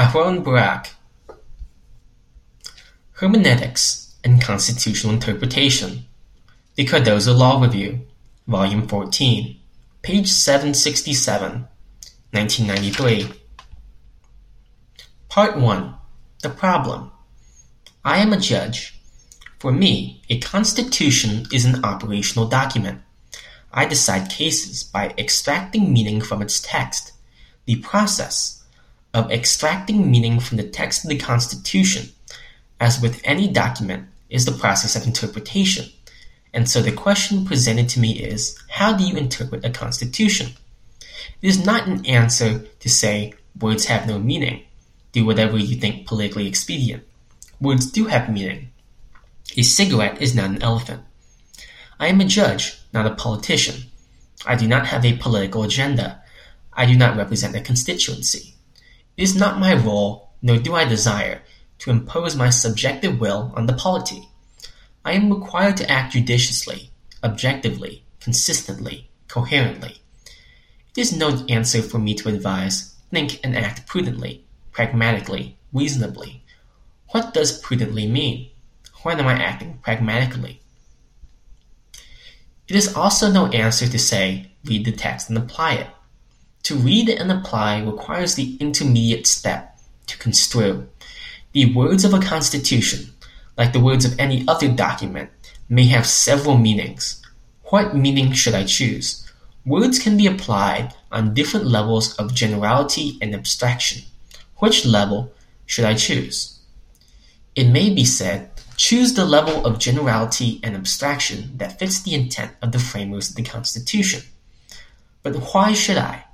Aharon Barak. Hermeneutics and Constitutional Interpretation. The Cardozo Law Review, Volume 14, page 767, 1993. Part 1 The Problem. I am a judge. For me, a constitution is an operational document. I decide cases by extracting meaning from its text. The process of extracting meaning from the text of the Constitution, as with any document, is the process of interpretation. And so the question presented to me is how do you interpret a Constitution? It is not an answer to say words have no meaning. Do whatever you think politically expedient. Words do have meaning. A cigarette is not an elephant. I am a judge, not a politician. I do not have a political agenda. I do not represent a constituency. It is not my role, nor do I desire, to impose my subjective will on the polity. I am required to act judiciously, objectively, consistently, coherently. It is no answer for me to advise, think and act prudently, pragmatically, reasonably. What does prudently mean? When am I acting pragmatically? It is also no answer to say, read the text and apply it. To read and apply requires the intermediate step, to construe. The words of a constitution, like the words of any other document, may have several meanings. What meaning should I choose? Words can be applied on different levels of generality and abstraction. Which level should I choose? It may be said, choose the level of generality and abstraction that fits the intent of the framers of the Constitution. But why should I?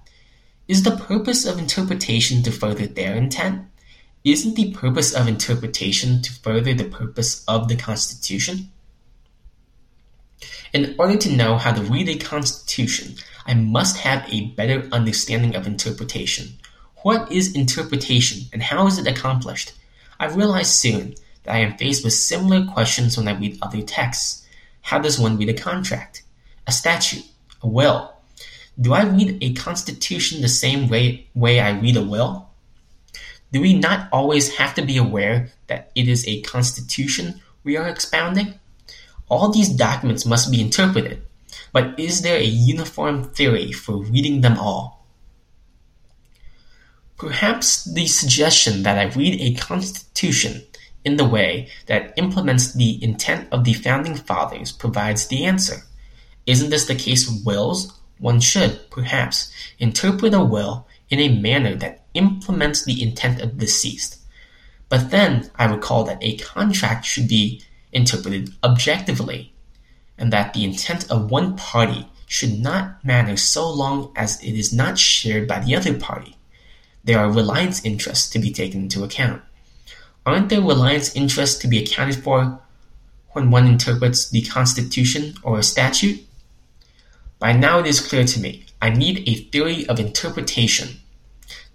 Is the purpose of interpretation to further their intent? Isn't the purpose of interpretation to further the purpose of the Constitution? In order to know how to read a constitution, I must have a better understanding of interpretation. What is interpretation and how is it accomplished? I realized soon that I am faced with similar questions when I read other texts. How does one read a contract, a statute, a will? Do I read a constitution the same way, way I read a will? Do we not always have to be aware that it is a constitution we are expounding? All these documents must be interpreted, but is there a uniform theory for reading them all? Perhaps the suggestion that I read a constitution in the way that implements the intent of the founding fathers provides the answer. Isn't this the case with wills? One should, perhaps, interpret a will in a manner that implements the intent of the deceased. But then I recall that a contract should be interpreted objectively, and that the intent of one party should not matter so long as it is not shared by the other party. There are reliance interests to be taken into account. Aren't there reliance interests to be accounted for when one interprets the Constitution or a statute? By now it is clear to me I need a theory of interpretation,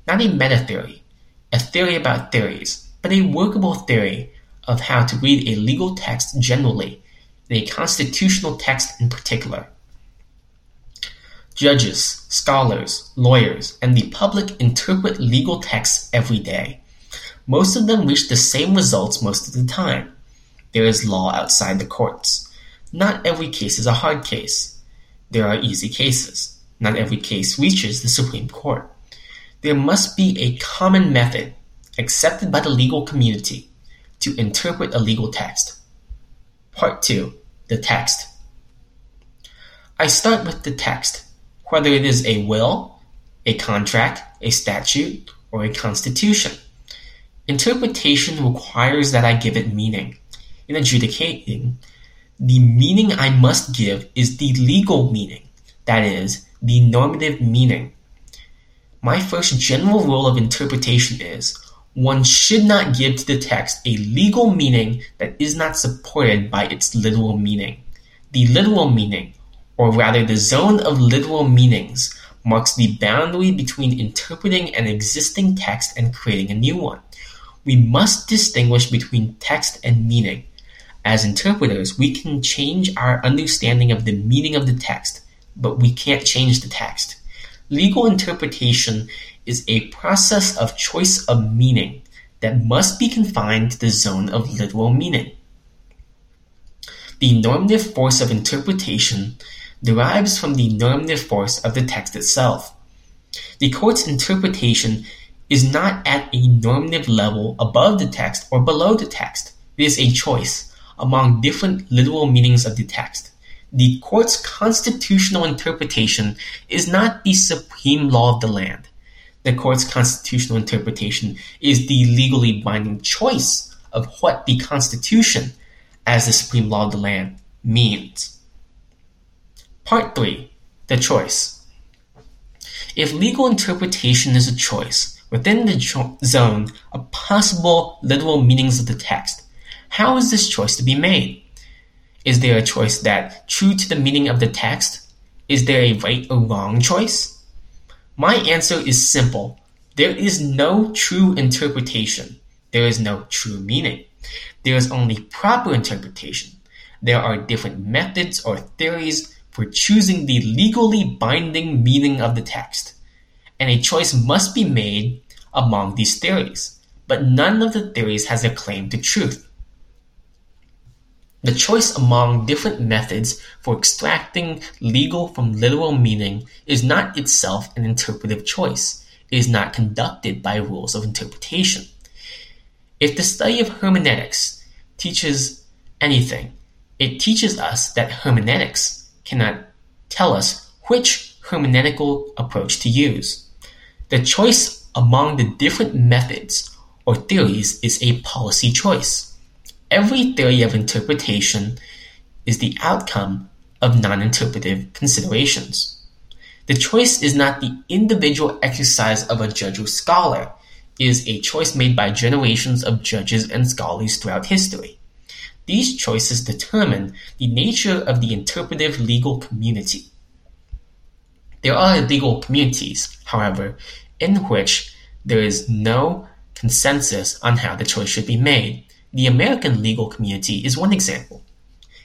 not a meta theory, a theory about theories, but a workable theory of how to read a legal text generally and a constitutional text in particular. Judges, scholars, lawyers, and the public interpret legal texts every day. Most of them reach the same results most of the time. There is law outside the courts. Not every case is a hard case. There are easy cases. Not every case reaches the Supreme Court. There must be a common method accepted by the legal community to interpret a legal text. Part 2 The Text. I start with the text, whether it is a will, a contract, a statute, or a constitution. Interpretation requires that I give it meaning. In adjudicating, the meaning I must give is the legal meaning, that is, the normative meaning. My first general rule of interpretation is one should not give to the text a legal meaning that is not supported by its literal meaning. The literal meaning, or rather the zone of literal meanings, marks the boundary between interpreting an existing text and creating a new one. We must distinguish between text and meaning. As interpreters, we can change our understanding of the meaning of the text, but we can't change the text. Legal interpretation is a process of choice of meaning that must be confined to the zone of literal meaning. The normative force of interpretation derives from the normative force of the text itself. The court's interpretation is not at a normative level above the text or below the text. It is a choice among different literal meanings of the text. The court's constitutional interpretation is not the supreme law of the land. The court's constitutional interpretation is the legally binding choice of what the Constitution as the supreme law of the land means. Part 3 The Choice. If legal interpretation is a choice within the zone of possible literal meanings of the text, how is this choice to be made? Is there a choice that, true to the meaning of the text, is there a right or wrong choice? My answer is simple. There is no true interpretation. There is no true meaning. There is only proper interpretation. There are different methods or theories for choosing the legally binding meaning of the text, and a choice must be made among these theories, but none of the theories has a claim to truth. The choice among different methods for extracting legal from literal meaning is not itself an interpretive choice. It is not conducted by rules of interpretation. If the study of hermeneutics teaches anything, it teaches us that hermeneutics cannot tell us which hermeneutical approach to use. The choice among the different methods or theories is a policy choice. Every theory of interpretation is the outcome of non-interpretive considerations. The choice is not the individual exercise of a judge or scholar, it is a choice made by generations of judges and scholars throughout history. These choices determine the nature of the interpretive legal community. There are legal communities, however, in which there is no consensus on how the choice should be made. The American legal community is one example.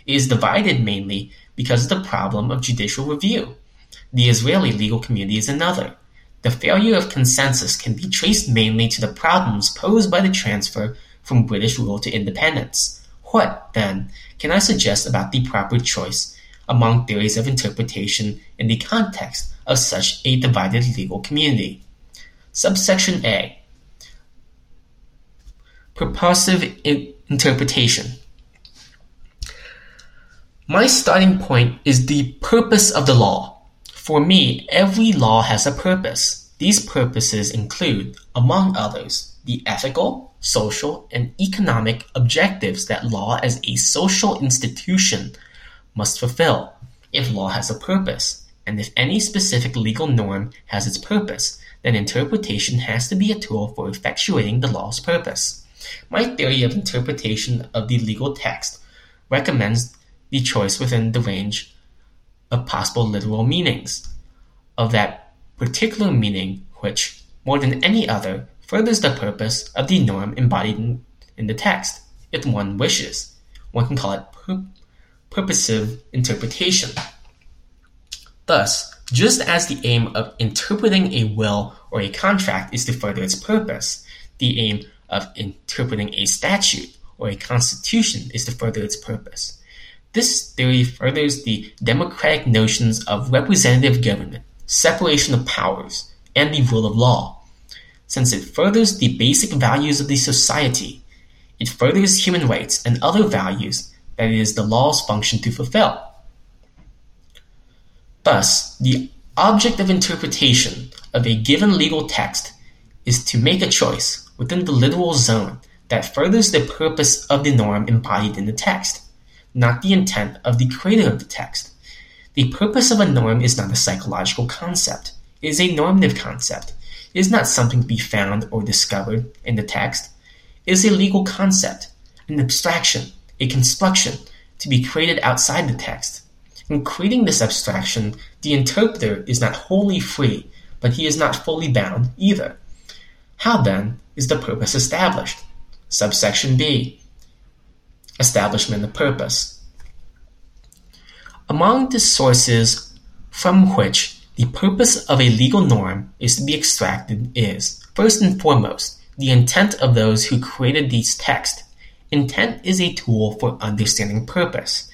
It is divided mainly because of the problem of judicial review. The Israeli legal community is another. The failure of consensus can be traced mainly to the problems posed by the transfer from British rule to independence. What, then, can I suggest about the proper choice among theories of interpretation in the context of such a divided legal community? Subsection A Purposive Interpretation My starting point is the purpose of the law. For me, every law has a purpose. These purposes include, among others, the ethical, social, and economic objectives that law as a social institution must fulfill. If law has a purpose, and if any specific legal norm has its purpose, then interpretation has to be a tool for effectuating the law's purpose. My theory of interpretation of the legal text recommends the choice within the range of possible literal meanings of that particular meaning which, more than any other, furthers the purpose of the norm embodied in, in the text. If one wishes, one can call it pur- purposive interpretation. Thus, just as the aim of interpreting a will or a contract is to further its purpose, the aim of interpreting a statute or a constitution is to further its purpose. This theory furthers the democratic notions of representative government, separation of powers, and the rule of law. Since it furthers the basic values of the society, it furthers human rights and other values that it is the law's function to fulfill. Thus, the object of interpretation of a given legal text is to make a choice within the literal zone that furthers the purpose of the norm embodied in the text, not the intent of the creator of the text. The purpose of a norm is not a psychological concept, it is a normative concept. It is not something to be found or discovered in the text. It is a legal concept, an abstraction, a construction to be created outside the text. In creating this abstraction, the interpreter is not wholly free, but he is not fully bound either. How then is the purpose established? Subsection B Establishment of purpose. Among the sources from which the purpose of a legal norm is to be extracted is, first and foremost, the intent of those who created these texts. Intent is a tool for understanding purpose.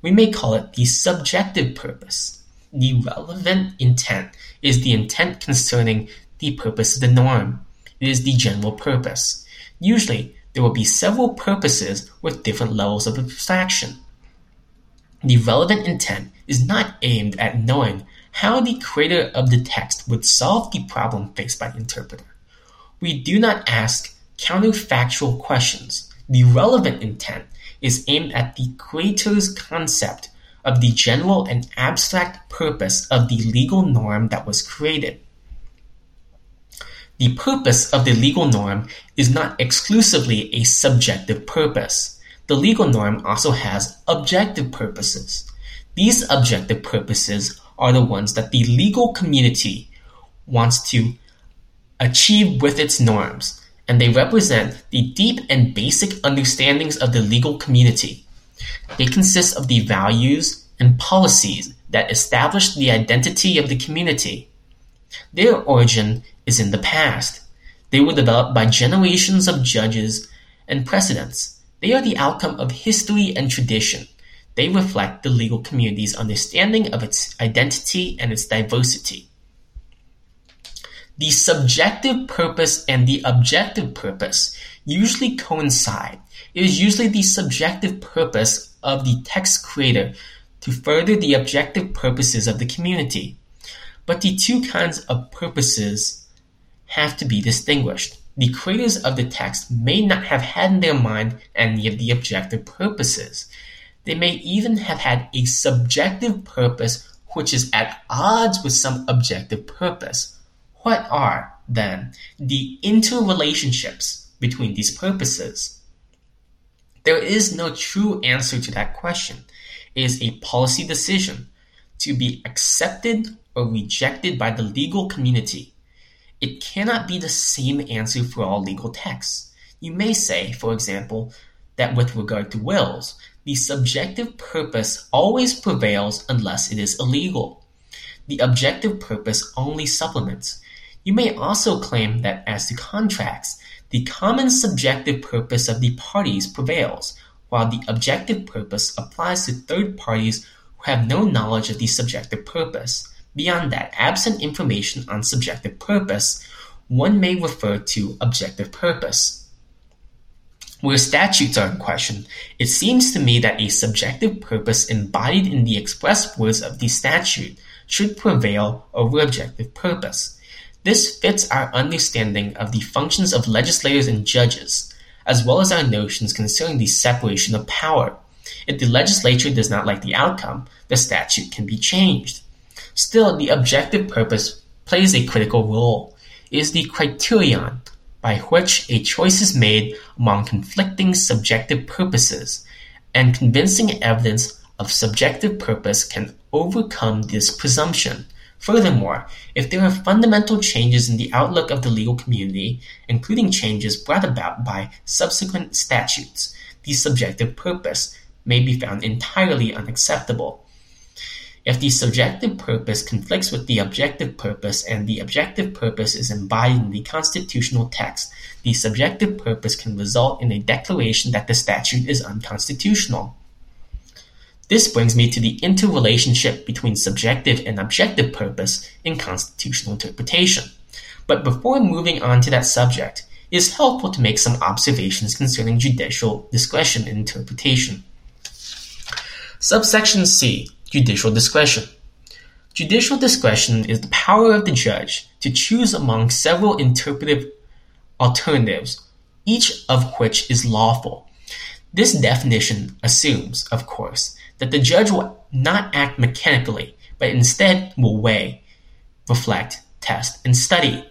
We may call it the subjective purpose. The relevant intent is the intent concerning the purpose of the norm. It is the general purpose. Usually, there will be several purposes with different levels of abstraction. The relevant intent is not aimed at knowing how the creator of the text would solve the problem faced by the interpreter. We do not ask counterfactual questions. The relevant intent is aimed at the creator's concept of the general and abstract purpose of the legal norm that was created. The purpose of the legal norm is not exclusively a subjective purpose. The legal norm also has objective purposes. These objective purposes are the ones that the legal community wants to achieve with its norms, and they represent the deep and basic understandings of the legal community. They consist of the values and policies that establish the identity of the community. Their origin is in the past. They were developed by generations of judges and precedents. They are the outcome of history and tradition. They reflect the legal community's understanding of its identity and its diversity. The subjective purpose and the objective purpose usually coincide. It is usually the subjective purpose of the text creator to further the objective purposes of the community. But the two kinds of purposes have to be distinguished. The creators of the text may not have had in their mind any of the objective purposes. They may even have had a subjective purpose which is at odds with some objective purpose. What are, then, the interrelationships between these purposes? There is no true answer to that question. It is a policy decision to be accepted or rejected by the legal community. It cannot be the same answer for all legal texts. You may say, for example, that with regard to wills, the subjective purpose always prevails unless it is illegal. The objective purpose only supplements. You may also claim that as to contracts, the common subjective purpose of the parties prevails, while the objective purpose applies to third parties who have no knowledge of the subjective purpose. Beyond that, absent information on subjective purpose, one may refer to objective purpose. Where statutes are in question, it seems to me that a subjective purpose embodied in the express words of the statute should prevail over objective purpose. This fits our understanding of the functions of legislators and judges, as well as our notions concerning the separation of power. If the legislature does not like the outcome, the statute can be changed. Still, the objective purpose plays a critical role. It is the criterion by which a choice is made among conflicting subjective purposes, and convincing evidence of subjective purpose can overcome this presumption. Furthermore, if there are fundamental changes in the outlook of the legal community, including changes brought about by subsequent statutes, the subjective purpose may be found entirely unacceptable. If the subjective purpose conflicts with the objective purpose and the objective purpose is embodied in the constitutional text, the subjective purpose can result in a declaration that the statute is unconstitutional. This brings me to the interrelationship between subjective and objective purpose in constitutional interpretation. But before moving on to that subject, it is helpful to make some observations concerning judicial discretion in interpretation. Subsection C Judicial Discretion. Judicial discretion is the power of the judge to choose among several interpretive alternatives, each of which is lawful. This definition assumes, of course, that the judge will not act mechanically, but instead will weigh, reflect, test, and study.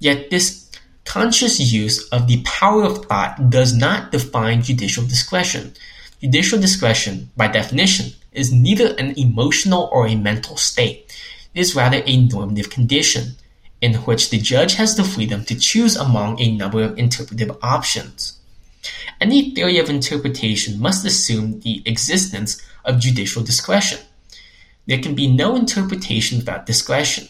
Yet this conscious use of the power of thought does not define judicial discretion. Judicial discretion, by definition, is neither an emotional or a mental state. It is rather a normative condition, in which the judge has the freedom to choose among a number of interpretive options. Any theory of interpretation must assume the existence of judicial discretion. There can be no interpretation without discretion.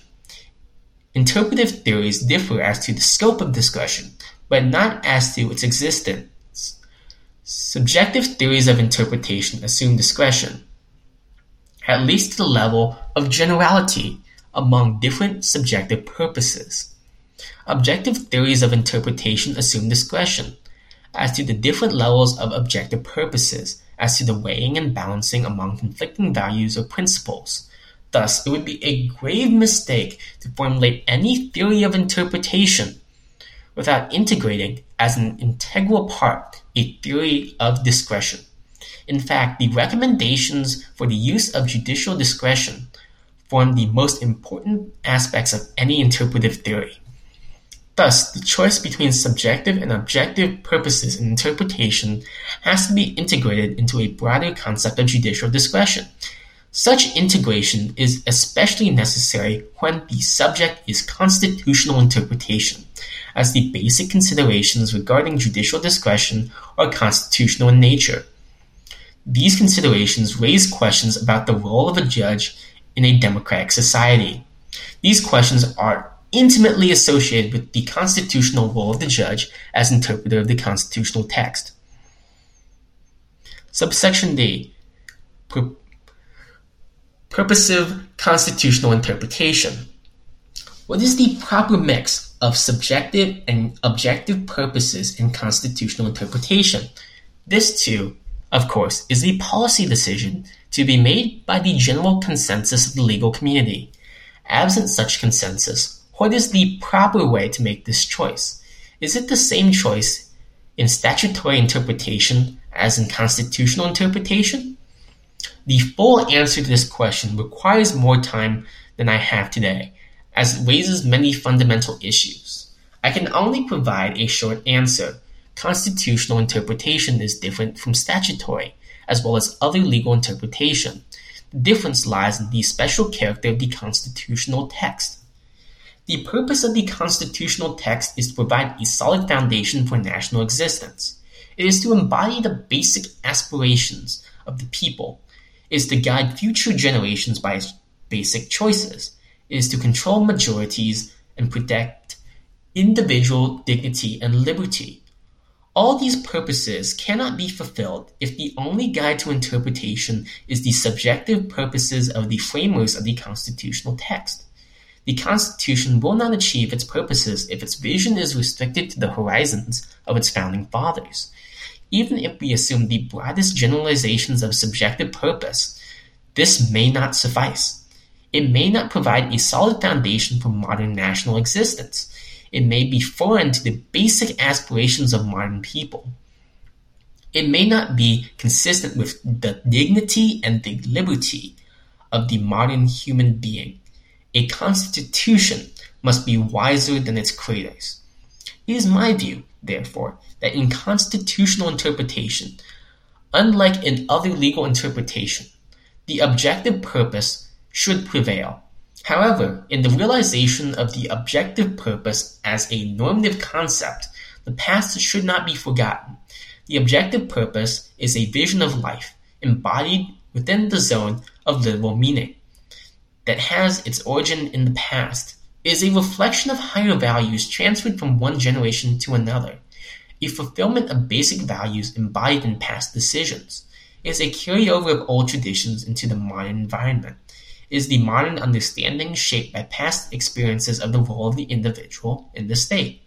Interpretive theories differ as to the scope of discretion, but not as to its existence. Subjective theories of interpretation assume discretion, at least to the level of generality among different subjective purposes. Objective theories of interpretation assume discretion as to the different levels of objective purposes, as to the weighing and balancing among conflicting values or principles. Thus, it would be a grave mistake to formulate any theory of interpretation without integrating as an integral part a theory of discretion. In fact, the recommendations for the use of judicial discretion form the most important aspects of any interpretive theory. Thus, the choice between subjective and objective purposes in interpretation has to be integrated into a broader concept of judicial discretion. Such integration is especially necessary when the subject is constitutional interpretation, as the basic considerations regarding judicial discretion are constitutional in nature. These considerations raise questions about the role of a judge in a democratic society. These questions are intimately associated with the constitutional role of the judge as interpreter of the constitutional text. Subsection D Pur- Purposive constitutional interpretation. What is the proper mix of subjective and objective purposes in constitutional interpretation? This, too, of course, is a policy decision to be made by the general consensus of the legal community. Absent such consensus, what is the proper way to make this choice? Is it the same choice in statutory interpretation as in constitutional interpretation? The full answer to this question requires more time than I have today, as it raises many fundamental issues. I can only provide a short answer. Constitutional interpretation is different from statutory, as well as other legal interpretation. The difference lies in the special character of the constitutional text. The purpose of the constitutional text is to provide a solid foundation for national existence. It is to embody the basic aspirations of the people. It is to guide future generations by its basic choices. It is to control majorities and protect individual dignity and liberty. All these purposes cannot be fulfilled if the only guide to interpretation is the subjective purposes of the framers of the constitutional text. The Constitution will not achieve its purposes if its vision is restricted to the horizons of its founding fathers. Even if we assume the broadest generalizations of subjective purpose, this may not suffice. It may not provide a solid foundation for modern national existence. It may be foreign to the basic aspirations of modern people. It may not be consistent with the dignity and the liberty of the modern human being. A constitution must be wiser than its creators. It is my view, therefore, that in constitutional interpretation, unlike in other legal interpretation, the objective purpose should prevail. However, in the realization of the objective purpose as a normative concept, the past should not be forgotten. The objective purpose is a vision of life embodied within the zone of literal meaning that has its origin in the past is a reflection of higher values transferred from one generation to another, a fulfillment of basic values embodied in past decisions. Is a carryover of old traditions into the modern environment. Is the modern understanding shaped by past experiences of the role of the individual in the state.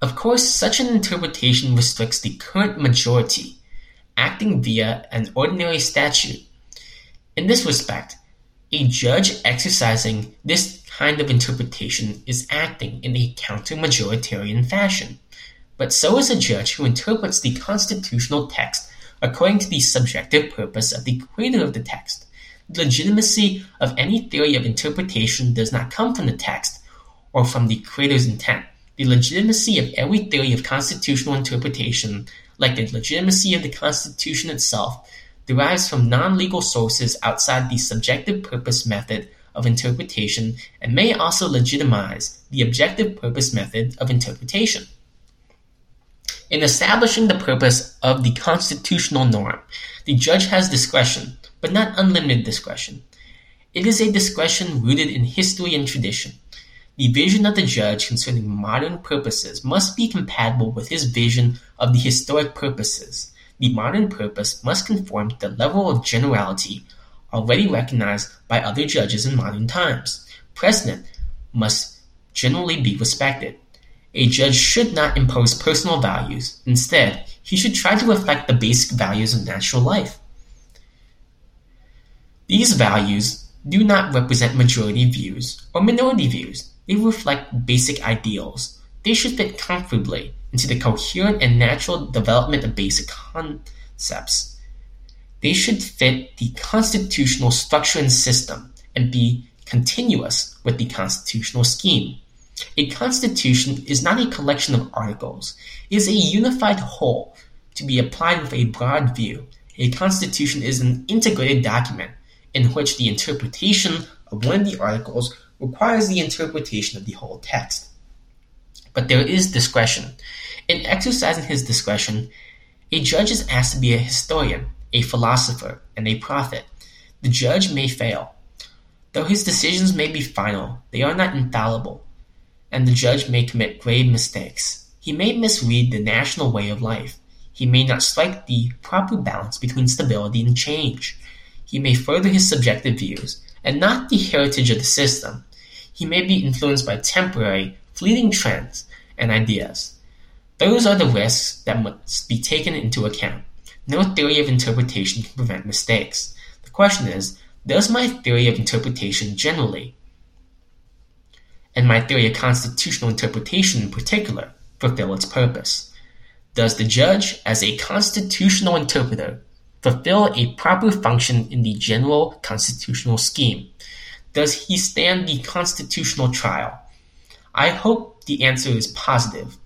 Of course, such an interpretation restricts the current majority, acting via an ordinary statute. In this respect, a judge exercising this kind of interpretation is acting in a counter-majoritarian fashion, but so is a judge who interprets the constitutional text according to the subjective purpose of the creator of the text. The legitimacy of any theory of interpretation does not come from the text or from the creator's intent. The legitimacy of every theory of constitutional interpretation, like the legitimacy of the Constitution itself, derives from non-legal sources outside the subjective purpose method of interpretation and may also legitimize the objective purpose method of interpretation. In establishing the purpose of the constitutional norm, the judge has discretion, but not unlimited discretion. It is a discretion rooted in history and tradition. The vision of the judge concerning modern purposes must be compatible with his vision of the historic purposes. The modern purpose must conform to the level of generality already recognized by other judges in modern times. Precedent must generally be respected. A judge should not impose personal values. Instead, he should try to reflect the basic values of natural life. These values do not represent majority views or minority views. They reflect basic ideals. They should fit comfortably into the coherent and natural development of basic concepts. They should fit the constitutional structure and system and be continuous with the constitutional scheme. A constitution is not a collection of articles. It is a unified whole to be applied with a broad view. A constitution is an integrated document in which the interpretation of one of the articles requires the interpretation of the whole text. But there is discretion. In exercising his discretion, a judge is asked to be a historian, a philosopher, and a prophet. The judge may fail. Though his decisions may be final, they are not infallible, and the judge may commit grave mistakes. He may misread the national way of life. He may not strike the proper balance between stability and change. He may further his subjective views, and not the heritage of the system. He may be influenced by temporary, fleeting trends and ideas. Those are the risks that must be taken into account. No theory of interpretation can prevent mistakes. The question is, does my theory of interpretation generally, and my theory of constitutional interpretation in particular, fulfill its purpose? Does the judge, as a constitutional interpreter, fulfill a proper function in the general constitutional scheme? Does he stand the constitutional trial? I hope the answer is positive,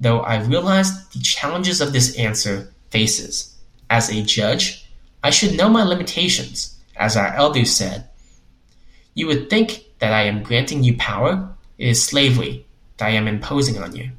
though I realize the challenges of this answer faces. As a judge, I should know my limitations, as our elders said. You would think that I am granting you power. It is slavery that I am imposing on you.